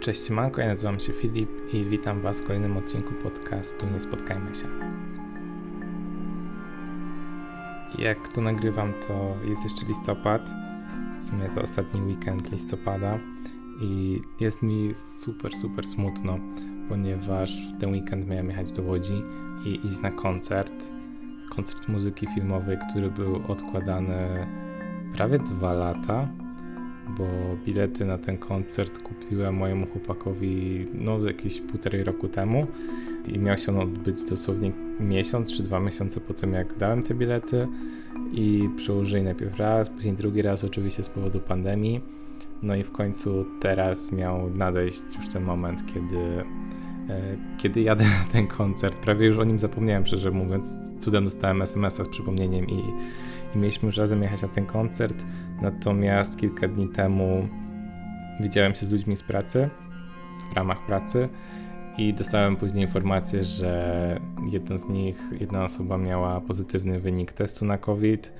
Cześć Manko, ja nazywam się Filip i witam Was w kolejnym odcinku podcastu Nie Spotkajmy się. Jak to nagrywam, to jest jeszcze listopad, w sumie to ostatni weekend listopada i jest mi super, super smutno, ponieważ w ten weekend miałem jechać do Łodzi i iść na koncert, koncert muzyki filmowej, który był odkładany prawie dwa lata bo bilety na ten koncert kupiłem mojemu chłopakowi no jakieś półtorej roku temu i miał się on odbyć dosłownie miesiąc czy dwa miesiące po tym jak dałem te bilety i przełożyli najpierw raz, później drugi raz oczywiście z powodu pandemii. No i w końcu teraz miał nadejść już ten moment, kiedy kiedy jadę na ten koncert. Prawie już o nim zapomniałem, szczerze mówiąc. Cudem dostałem SMS-a z przypomnieniem i, i mieliśmy już razem jechać na ten koncert. Natomiast kilka dni temu widziałem się z ludźmi z pracy, w ramach pracy i dostałem później informację, że jeden z nich, jedna osoba miała pozytywny wynik testu na COVID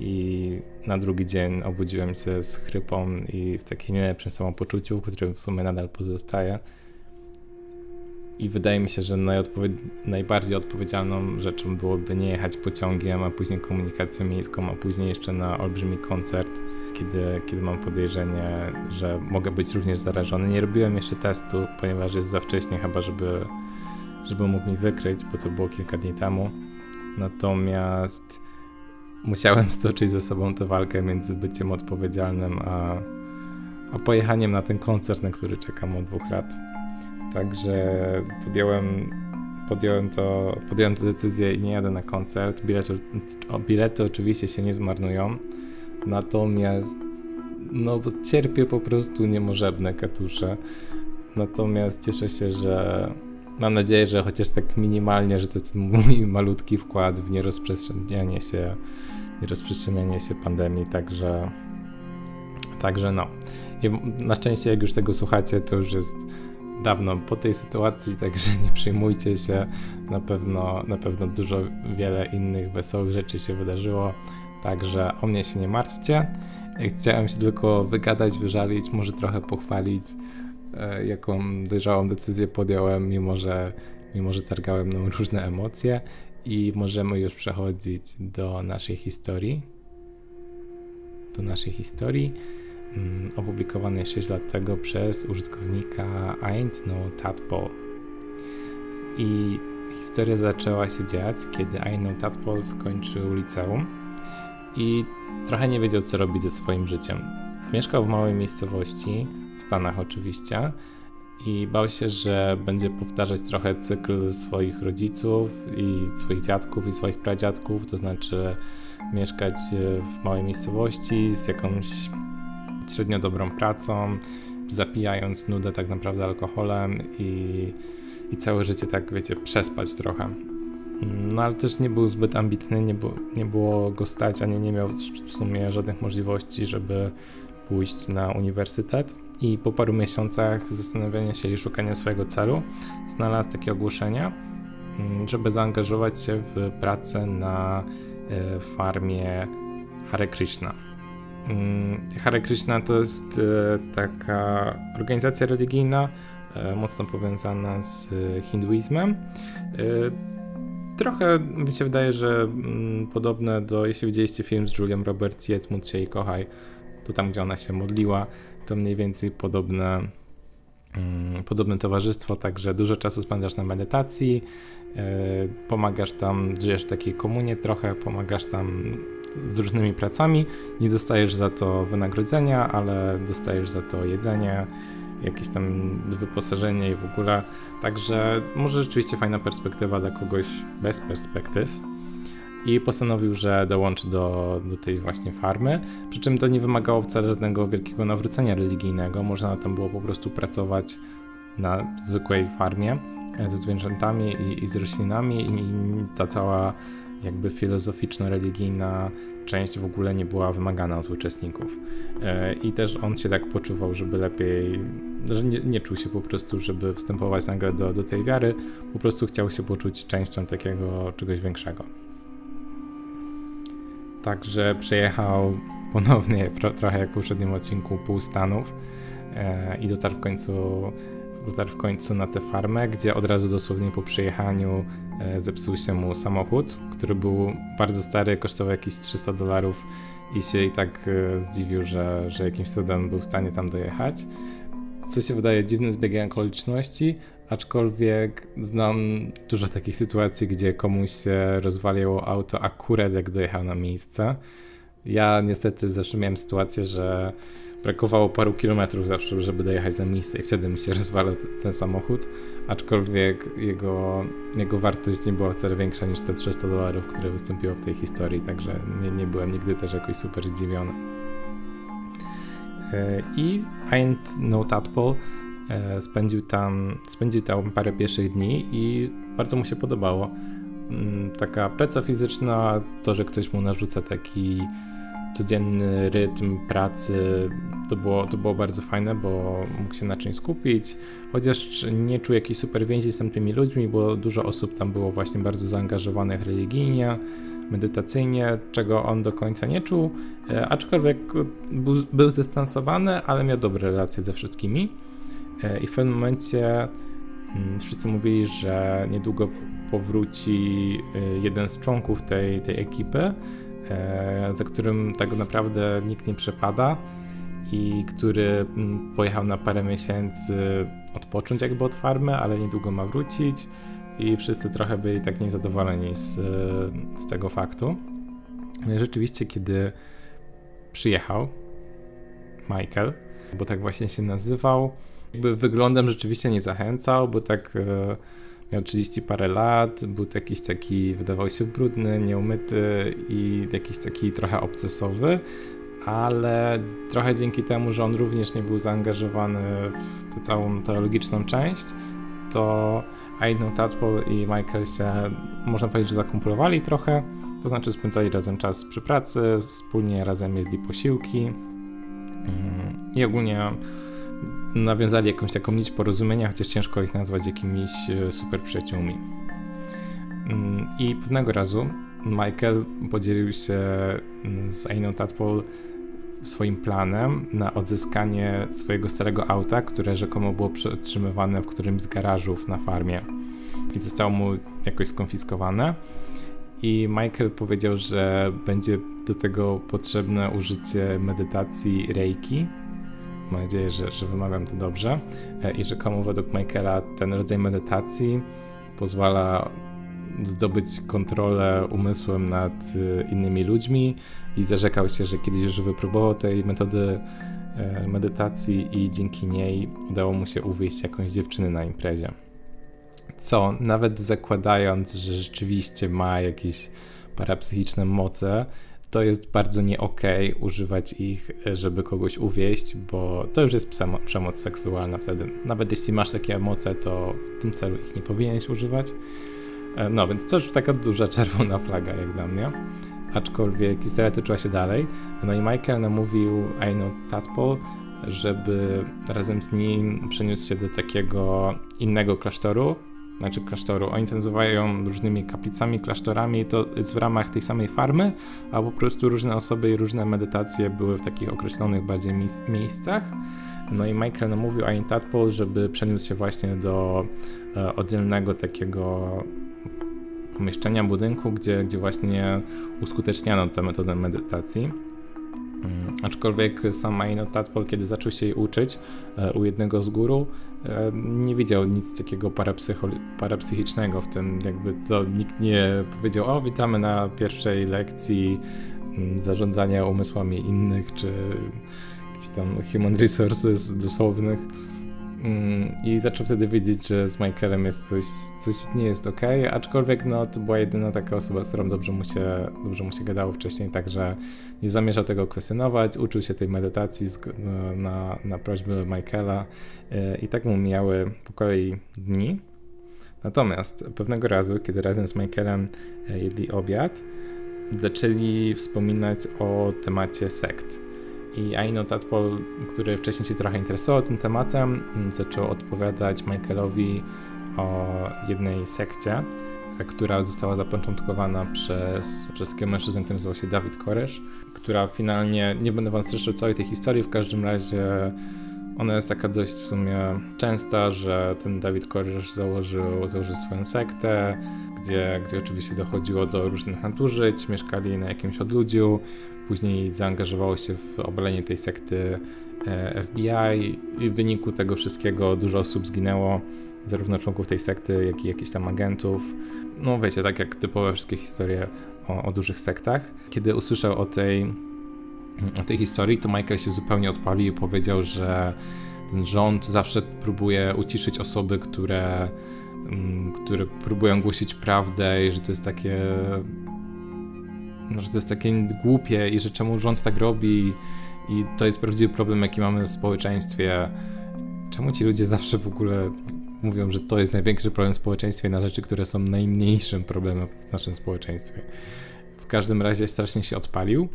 i na drugi dzień obudziłem się z chrypą i w takim najlepszym samopoczuciu, w którym w sumie nadal pozostaje. I wydaje mi się, że najbardziej odpowiedzialną rzeczą byłoby nie jechać pociągiem, a później komunikacją miejską, a później jeszcze na olbrzymi koncert, kiedy, kiedy mam podejrzenie, że mogę być również zarażony. Nie robiłem jeszcze testu, ponieważ jest za wcześnie chyba, żeby, żeby mógł mi wykryć, bo to było kilka dni temu. Natomiast musiałem stoczyć ze sobą tę walkę między byciem odpowiedzialnym, a, a pojechaniem na ten koncert, na który czekam od dwóch lat. Także podjąłem, podjąłem, to, podjąłem tę decyzję i nie jadę na koncert. Bilety, bilety oczywiście się nie zmarnują, natomiast no, cierpię po prostu niemożebne katusze. Natomiast cieszę się, że mam nadzieję, że chociaż tak minimalnie, że to jest mój malutki wkład w nierozprzestrzenianie się, nierozprzestrzenianie się pandemii, także, także no. I na szczęście jak już tego słuchacie, to już jest dawno po tej sytuacji, także nie przejmujcie się. Na pewno, na pewno dużo, wiele innych wesołych rzeczy się wydarzyło, także o mnie się nie martwcie. Chciałem się tylko wygadać, wyżalić, może trochę pochwalić, e, jaką dojrzałą decyzję podjąłem, mimo że, mimo że targałem mną różne emocje. I możemy już przechodzić do naszej historii. Do naszej historii. Mm, opublikowany 6 lat temu przez użytkownika Ain't No Tadpole. I historia zaczęła się dziać, kiedy Ain't No Tadpole skończył liceum i trochę nie wiedział, co robić ze swoim życiem. Mieszkał w małej miejscowości, w Stanach oczywiście, i bał się, że będzie powtarzać trochę cykl swoich rodziców i swoich dziadków i swoich pradziadków, to znaczy mieszkać w małej miejscowości z jakąś średnio dobrą pracą, zapijając nudę tak naprawdę alkoholem i, i całe życie tak, wiecie, przespać trochę. No ale też nie był zbyt ambitny, nie, było, nie było go stać, ani nie miał w sumie żadnych możliwości, żeby pójść na uniwersytet. I po paru miesiącach zastanawiania się i szukania swojego celu, znalazł takie ogłoszenie, mm, żeby zaangażować się w pracę na e, farmie Hare Krishna Hare Krishna to jest e, taka organizacja religijna, e, mocno powiązana z hinduizmem. E, trochę mi się wydaje, że mm, podobne do, jeśli widzieliście film z Julią Roberts, Jedz, módl się i kochaj, to tam, gdzie ona się modliła, to mniej więcej podobne, mm, podobne towarzystwo, także dużo czasu spędzasz na medytacji, pomagasz tam, żyjesz w takiej komunie trochę, pomagasz tam z różnymi pracami. Nie dostajesz za to wynagrodzenia, ale dostajesz za to jedzenie, jakieś tam wyposażenie i w ogóle. Także może rzeczywiście fajna perspektywa dla kogoś bez perspektyw. I postanowił, że dołączy do, do tej właśnie farmy. Przy czym to nie wymagało wcale żadnego wielkiego nawrócenia religijnego. Można tam było po prostu pracować na zwykłej farmie ze zwierzętami i, i z roślinami, i ta cała jakby filozoficzno-religijna część w ogóle nie była wymagana od uczestników. E, I też on się tak poczuwał, żeby lepiej, że nie, nie czuł się po prostu, żeby wstępować nagle do, do tej wiary, po prostu chciał się poczuć częścią takiego czegoś większego. Także przejechał ponownie, trochę jak w poprzednim odcinku, pół Stanów, i dotarł w końcu dotarł w końcu na tę farmę, gdzie od razu dosłownie po przyjechaniu zepsuł się mu samochód, który był bardzo stary, kosztował jakieś 300 dolarów i się i tak zdziwił, że, że jakimś cudem był w stanie tam dojechać. Co się wydaje dziwnym zbiegiem okoliczności, aczkolwiek znam dużo takich sytuacji, gdzie komuś się rozwaliło auto akurat jak dojechał na miejsce. Ja niestety zawsze miałem sytuację, że brakowało paru kilometrów zawsze, żeby dojechać na miejsce i wtedy mi się rozwalał ten samochód, aczkolwiek jego, jego wartość nie była wcale większa niż te 300 dolarów, które wystąpiło w tej historii, także nie, nie byłem nigdy też jakoś super zdziwiony. E, I Ain't No Tadpole e, spędził tam, spędził tam parę pierwszych dni i bardzo mu się podobało. Mm, taka praca fizyczna, to, że ktoś mu narzuca taki codzienny rytm pracy, to było, to było bardzo fajne, bo mógł się na czymś skupić, chociaż nie czuł jakiejś super więzi z tamtymi ludźmi, bo dużo osób tam było właśnie bardzo zaangażowanych religijnie, medytacyjnie, czego on do końca nie czuł, e, aczkolwiek był, był zdystansowany, ale miał dobre relacje ze wszystkimi. E, I w pewnym momencie mm, wszyscy mówili, że niedługo powróci e, jeden z członków tej, tej ekipy, za którym tak naprawdę nikt nie przepada i który mm, pojechał na parę miesięcy odpocząć jakby od farmy, ale niedługo ma wrócić i wszyscy trochę byli tak niezadowoleni z, z tego faktu. No rzeczywiście, kiedy przyjechał Michael, bo tak właśnie się nazywał, jakby wyglądem rzeczywiście nie zachęcał, bo tak e, miał 30 parę lat, był jakiś taki, wydawał się brudny, nieumyty i jakiś taki trochę obcesowy, ale trochę dzięki temu, że on również nie był zaangażowany w tę całą teologiczną część, to Aidan Tadpole i Michael się, można powiedzieć, że zakumplowali trochę, to znaczy spędzali razem czas przy pracy, wspólnie razem jedli posiłki. Mm, i ogólnie nawiązali jakąś taką nić porozumienia, chociaż ciężko ich nazwać jakimiś e, super przyjaciółmi. Mm, I pewnego razu Michael podzielił się mm, z Ainą Tadpole swoim planem na odzyskanie swojego starego auta, które rzekomo było przetrzymywane w którymś z garażów na farmie i zostało mu jakoś skonfiskowane. I Michael powiedział, że będzie do tego potrzebne użycie medytacji Reiki. Mam nadzieję, że, że wymawiam to dobrze. E, I rzekomo według Michaela ten rodzaj medytacji pozwala zdobyć kontrolę umysłem nad e, innymi ludźmi i zarzekał się, że kiedyś już wypróbował tej metody e, medytacji i dzięki niej udało mu się uwieść jakąś dziewczynę na imprezie. Co, nawet zakładając, że rzeczywiście ma jakieś parapsychiczne moce, to jest bardzo nie okay używać ich, e, żeby kogoś uwieść, bo to już jest przemoc seksualna wtedy. Nawet jeśli masz takie moce, to w tym celu ich nie powinieneś używać. E, no więc to już taka duża czerwona flaga jak dla mnie aczkolwiek historia toczyła się dalej. No i Michael namówił Aino Tadpole, żeby razem z nim przeniósł się do takiego innego klasztoru, znaczy klasztoru. Oni to nazywają różnymi kaplicami, klasztorami, to jest w ramach tej samej farmy, a po prostu różne osoby i różne medytacje były w takich określonych bardziej miejscach. No i Michael namówił Ain Tadpole, żeby przeniósł się właśnie do e, oddzielnego takiego pomieszczenia, budynku, gdzie, gdzie właśnie uskuteczniano tę metodę medytacji. Mm, aczkolwiek sam Maino Tadpol, kiedy zaczął się jej uczyć e, u jednego z guru, e, nie widział nic takiego parapsychicznego w tym, jakby to nikt nie powiedział, o witamy na pierwszej lekcji mm, zarządzania umysłami innych, czy jakichś tam human resources dosłownych. Mm, I zaczął wtedy wiedzieć, że z Michaelem jest coś, coś nie jest ok, aczkolwiek no, to była jedyna taka osoba, z którą dobrze mu się, dobrze mu się gadało wcześniej, także nie zamierzał tego kwestionować, uczył się tej medytacji na, na prośbę Michaela e, i tak mu mijały po kolei dni. Natomiast pewnego razu, kiedy razem z Michaelem e, jedli obiad, zaczęli wspominać o temacie sekt i Aino Tadpol, który wcześniej się trochę interesował tym tematem, zaczął odpowiadać Michaelowi o jednej sekcie, która została zapoczątkowana przez, przez takiego mężczyznę, który nazywał się Dawid Koresz, która finalnie, nie będę wam streszczał całej tej historii, w każdym razie Ona jest taka dość w sumie częsta, że ten Dawid Korysz założył, założył swoją sektę, gdzie, gdzie oczywiście dochodziło do różnych nadużyć, mieszkali na jakimś odludziu, później zaangażowało się w obalenie tej sekty e, FBI i w wyniku tego wszystkiego dużo osób zginęło, zarówno członków tej sekty, jak i jakichś tam agentów. No wiecie, tak jak typowe wszystkie historie o, o dużych sektach. Kiedy usłyszał o tej o tej historii, to Michael się zupełnie odpalił i powiedział, że ten rząd zawsze próbuje uciszyć osoby, które, mm, które próbują głosić prawdę i że to jest takie że to jest takie głupie i że czemu rząd tak robi i to jest prawdziwy problem, jaki mamy w społeczeństwie. Czemu ci ludzie zawsze w ogóle mówią, że to jest największy problem w społeczeństwie na rzeczy, które są najmniejszym problemem w naszym społeczeństwie. W każdym razie strasznie się odpalił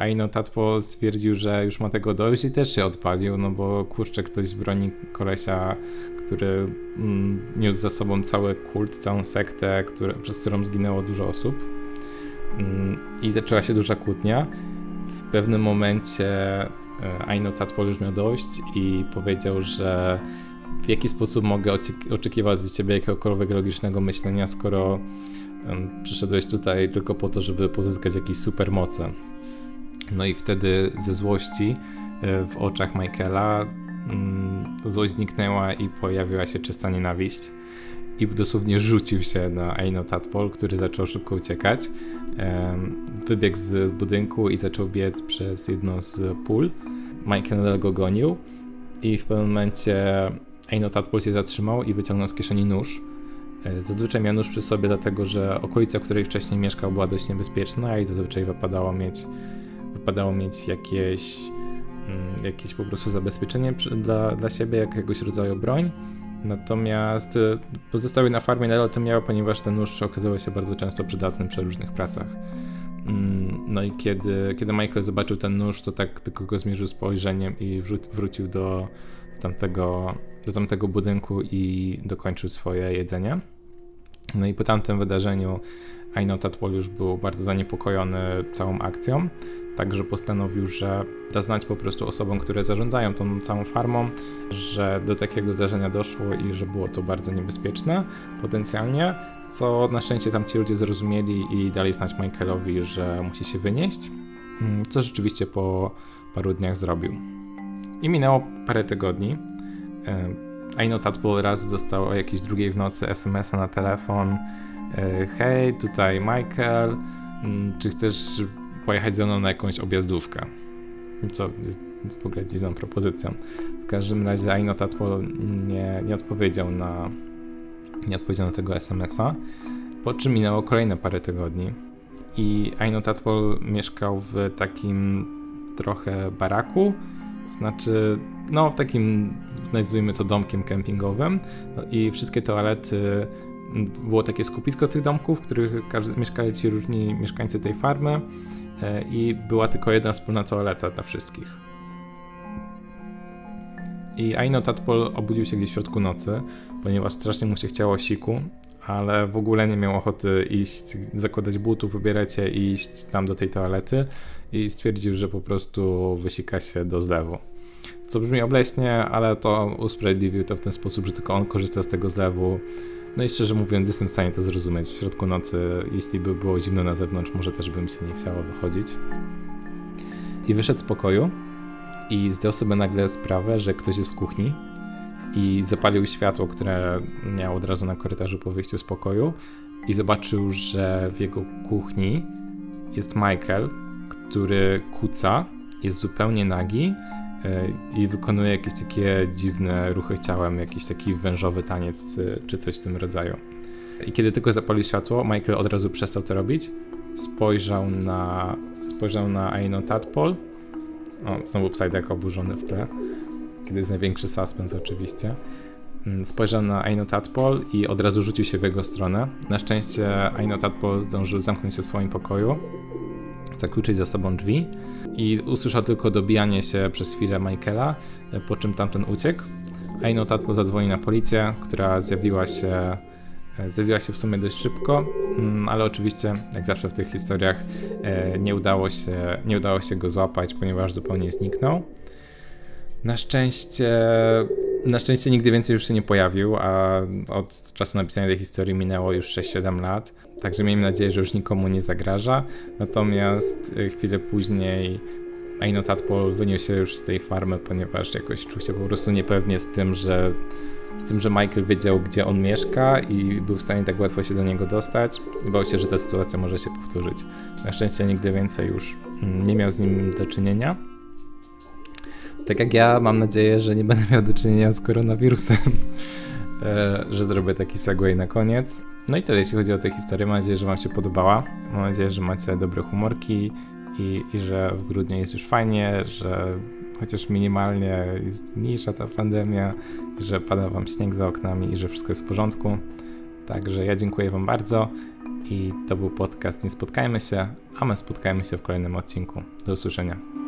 a Ino Tatpo stwierdził, że już ma tego dość i też się odpalił, no bo kurczę, ktoś broni kolesia, który mm, niósł za sobą cały kult, całą sektę, przez którą zginęło dużo osób. Mm, I zaczęła się duża kłótnia. W pewnym momencie e, Aino Tatpol już miał dość i powiedział, że w jaki sposób mogę oczekiwać od ciebie jakiegokolwiek logicznego myślenia, skoro przyszedłeś tutaj tylko po to, żeby pozyskać jakieś supermoce. No i wtedy ze złości e, w oczach Michaela mm, złość zniknęła i pojawiła się czysta nienawiść. I dosłownie rzucił się na Eino Tatpol, który zaczął szybko uciekać. Wybiegł z budynku i zaczął biec przez jedno z pól. Michael go gonił i w pewnym momencie Eino Tatpol się zatrzymał i wyciągnął z kieszeni nóż. E, zazwyczaj miał nóż przy sobie, dlatego że okolica, w której wcześniej mieszkał, była dość niebezpieczna i zazwyczaj wypadało mieć wypadało mieć jakieś, mm, jakieś po prostu zabezpieczenie dla, dla siebie, jakiegoś rodzaju broń. Natomiast e, pozostały na farmie nadal to miały, ponieważ ten nóż okazał się bardzo często przydatny przy różnych pracach. Mm, no i kiedy, kiedy Michael zobaczył ten nóż, to tak tylko go zmierzył spojrzeniem i wrócił do tamtego, do tamtego budynku i dokończył swoje jedzenie. No i po tamtym wydarzeniu Aino Tatpol już był bardzo zaniepokojony całą akcją, także postanowił, że da znać po prostu osobom, które zarządzają tą całą farmą, że do takiego zdarzenia doszło i że było to bardzo niebezpieczne potencjalnie, co na szczęście tam ci ludzie zrozumieli i dali znać Michaelowi, że musi się wynieść, mm, co rzeczywiście po paru dniach zrobił. I minęło parę tygodni. Aino Tatpol raz dostał o jakiejś drugiej w nocy SMS-a na telefon e, hej, tutaj Michael, mm, czy chcesz pojechać ze mną na jakąś objazdówkę? Co jest w ogóle dziwną propozycją. W każdym razie Aino Tatpol nie, nie odpowiedział na nie odpowiedział na tego SMS-a, po czym minęło kolejne parę tygodni i Aino Tatpol mieszkał w takim trochę baraku, znaczy no w takim nazwijmy to domkiem kempingowym no, i wszystkie toalety było takie skupisko tych domków, w których każdy, mieszkali ci różni mieszkańcy tej farmy e, i była tylko jedna wspólna toaleta dla wszystkich. I Aino Tatpol obudził się gdzieś w środku nocy, ponieważ strasznie mu się chciało siku, ale w ogóle nie miał ochoty iść, zakładać butów, wybierać się i iść tam do tej toalety i stwierdził, że po prostu wysika się do zlewu co brzmi obleśnie, ale to usprawiedliwił to w ten sposób, że tylko on korzysta z tego zlewu. No i szczerze mówiąc, jestem w stanie to zrozumieć. W środku nocy, jeśli by było zimno na zewnątrz, może też bym się nie chciało wychodzić. I wyszedł z pokoju i zdał sobie nagle sprawę, że ktoś jest w kuchni i zapalił światło, które miał od razu na korytarzu po wyjściu z pokoju i zobaczył, że w jego kuchni jest Michael, który kuca, jest zupełnie nagi i wykonuje jakieś takie dziwne ruchy ciałem, jakiś taki wężowy taniec e, czy coś w tym rodzaju. I kiedy tylko zapalił światło, Michael od razu przestał to robić. Spojrzał na, spojrzał na Aino Tadpol. O, znowu Psydek oburzony w tle. Kiedy jest największy suspens oczywiście. Mm, spojrzał na Aino Tadpol i od razu rzucił się w jego stronę. Na szczęście Aino Tadpol zdążył zamknąć się w swoim pokoju, zakluczyć za sobą drzwi i usłyszał tylko dobijanie się przez chwilę Michaela, po czym tamten uciekł. Aino Tatpo zadzwoni na policję, która zjawiła się, zjawiła się w sumie dość szybko, mm, ale oczywiście, jak zawsze w tych historiach, e, nie udało się, nie udało się go złapać, ponieważ zupełnie zniknął. Na szczęście, na szczęście nigdy więcej już się nie pojawił, a od czasu napisania tej historii minęło już 6-7 lat. Także miejmy nadzieję, że już nikomu nie zagraża. Natomiast y, chwilę później Aino Tadpol wyniósł się już z tej farmy, ponieważ jakoś czuł się po prostu niepewnie z tym, że z tym, że Michael wiedział, gdzie on mieszka i był w stanie tak łatwo się do niego dostać. Bał się, że ta sytuacja może się powtórzyć. Na szczęście nigdy więcej już mm, nie miał z nim do czynienia. Tak jak ja, mam nadzieję, że nie będę miał do czynienia z koronawirusem, e, że zrobię taki segway na koniec. No i tyle, jeśli chodzi o tę historię. Mam nadzieję, że Wam się podobała. Mam nadzieję, że macie dobre humorki i, i że w grudniu jest już fajnie, że chociaż minimalnie jest mniejsza ta pandemia, że pada Wam śnieg za oknami i że wszystko jest w porządku. Także ja dziękuję Wam bardzo i to był podcast Nie Spotkajmy się, a my spotkajmy się w kolejnym odcinku. Do usłyszenia.